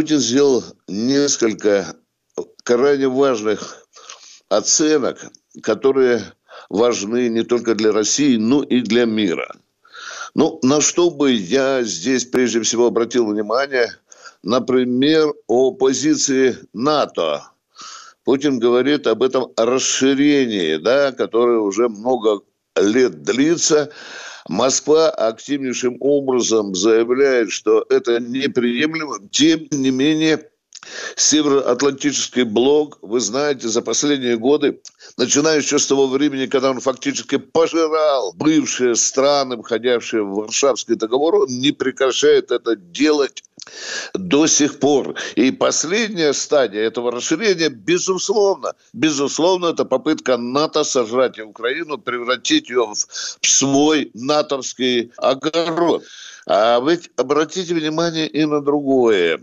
Путин сделал несколько крайне важных оценок, которые важны не только для России, но и для мира. Ну, на что бы я здесь прежде всего обратил внимание, например, о позиции НАТО. Путин говорит об этом расширении, да, которое уже много лет длится. Москва активнейшим образом заявляет, что это неприемлемо. Тем не менее, Североатлантический блок, вы знаете, за последние годы, начиная еще с того времени, когда он фактически пожирал бывшие страны, входящие в Варшавский договор, он не прекращает это делать до сих пор. И последняя стадия этого расширения, безусловно, безусловно, это попытка НАТО сожрать Украину, превратить ее в свой натовский огород. А ведь обратите внимание и на другое.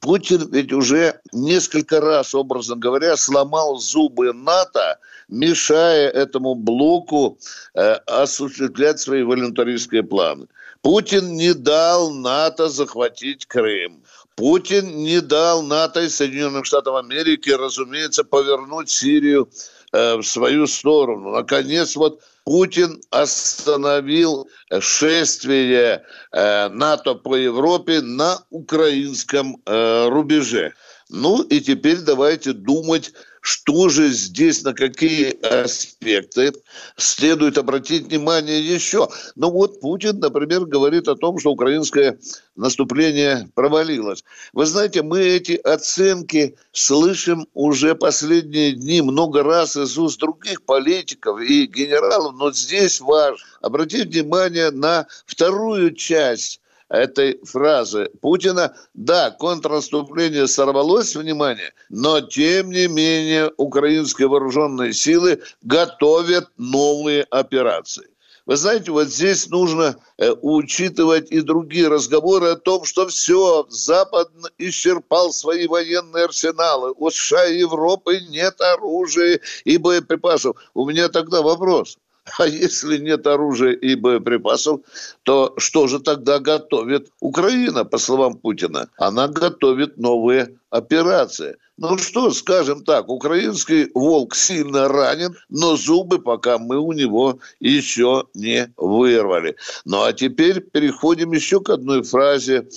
Путин ведь уже несколько раз, образно говоря, сломал зубы НАТО, мешая этому блоку э, осуществлять свои волонтаристские планы. Путин не дал НАТО захватить Крым. Путин не дал НАТО и Соединенным Штатам Америки, разумеется, повернуть Сирию э, в свою сторону. Наконец, вот Путин остановил шествие э, НАТО по Европе на украинском э, рубеже. Ну и теперь давайте думать, что же здесь, на какие аспекты следует обратить внимание еще. Ну вот Путин, например, говорит о том, что украинское наступление провалилось. Вы знаете, мы эти оценки слышим уже последние дни много раз из уст других политиков и генералов, но здесь важно обратить внимание на вторую часть этой фразы Путина. Да, контрнаступление сорвалось, внимание, но тем не менее украинские вооруженные силы готовят новые операции. Вы знаете, вот здесь нужно э, учитывать и другие разговоры о том, что все, Запад исчерпал свои военные арсеналы. У США и Европы нет оружия и боеприпасов. У меня тогда вопрос. А если нет оружия и боеприпасов, то что же тогда готовит Украина, по словам Путина? Она готовит новые операции. Ну что, скажем так, украинский волк сильно ранен, но зубы пока мы у него еще не вырвали. Ну а теперь переходим еще к одной фразе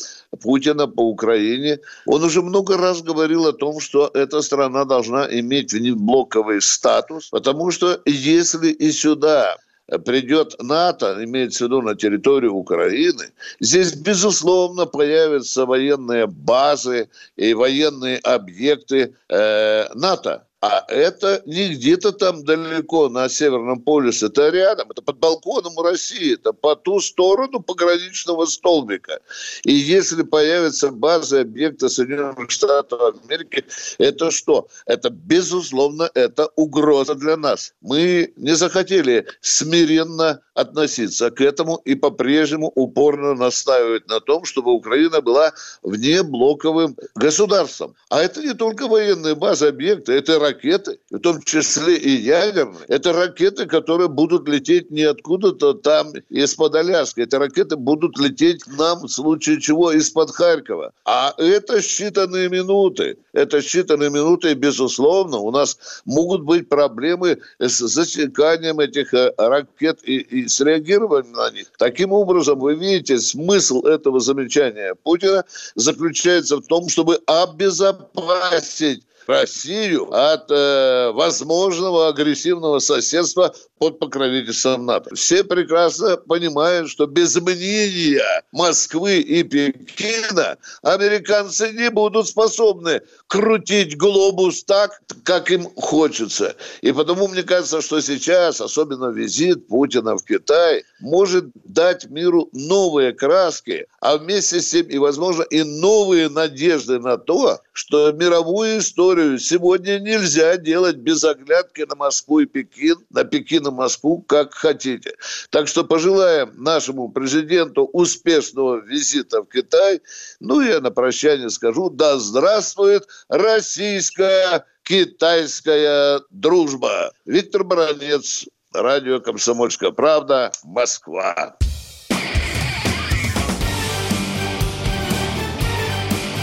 Путина по Украине. Он уже много раз говорил о том, что эта страна должна иметь внеблоковый статус, потому что если и сюда придет НАТО, имеется в виду на территорию Украины, здесь, безусловно, появятся военные базы и военные объекты э, НАТО. А это не где-то там далеко на Северном полюсе, это рядом, это под балконом у России, это по ту сторону пограничного столбика. И если появятся базы объекта Соединенных Штатов Америки, это что? Это, безусловно, это угроза для нас. Мы не захотели смиренно относиться к этому и по-прежнему упорно настаивать на том, чтобы Украина была внеблоковым государством. А это не только военные базы, объекты, это ракеты, в том числе и ядерные. Это ракеты, которые будут лететь не откуда-то там из-под Аляски. Эти ракеты будут лететь к нам в случае чего из-под Харькова. А это считанные минуты. Это считанные минуты, и, безусловно, у нас могут быть проблемы с засеканием этих э, ракет и, и среагированием на них. Таким образом, вы видите, смысл этого замечания Путина заключается в том, чтобы обезопасить Россию от э, возможного агрессивного соседства под покровительством НАТО. Все прекрасно понимают, что без мнения Москвы и Пекина американцы не будут способны крутить глобус так, как им хочется. И потому мне кажется, что сейчас, особенно визит Путина в Китай, может дать миру новые краски, а вместе с тем и, возможно, и новые надежды на то, что мировую историю сегодня нельзя делать без оглядки на Москву и Пекин, на Пекин и Москву, как хотите. Так что пожелаем нашему президенту успешного визита в Китай. Ну, я на прощание скажу, да здравствует российская китайская дружба. Виктор Баранец, радио «Комсомольская правда», Москва.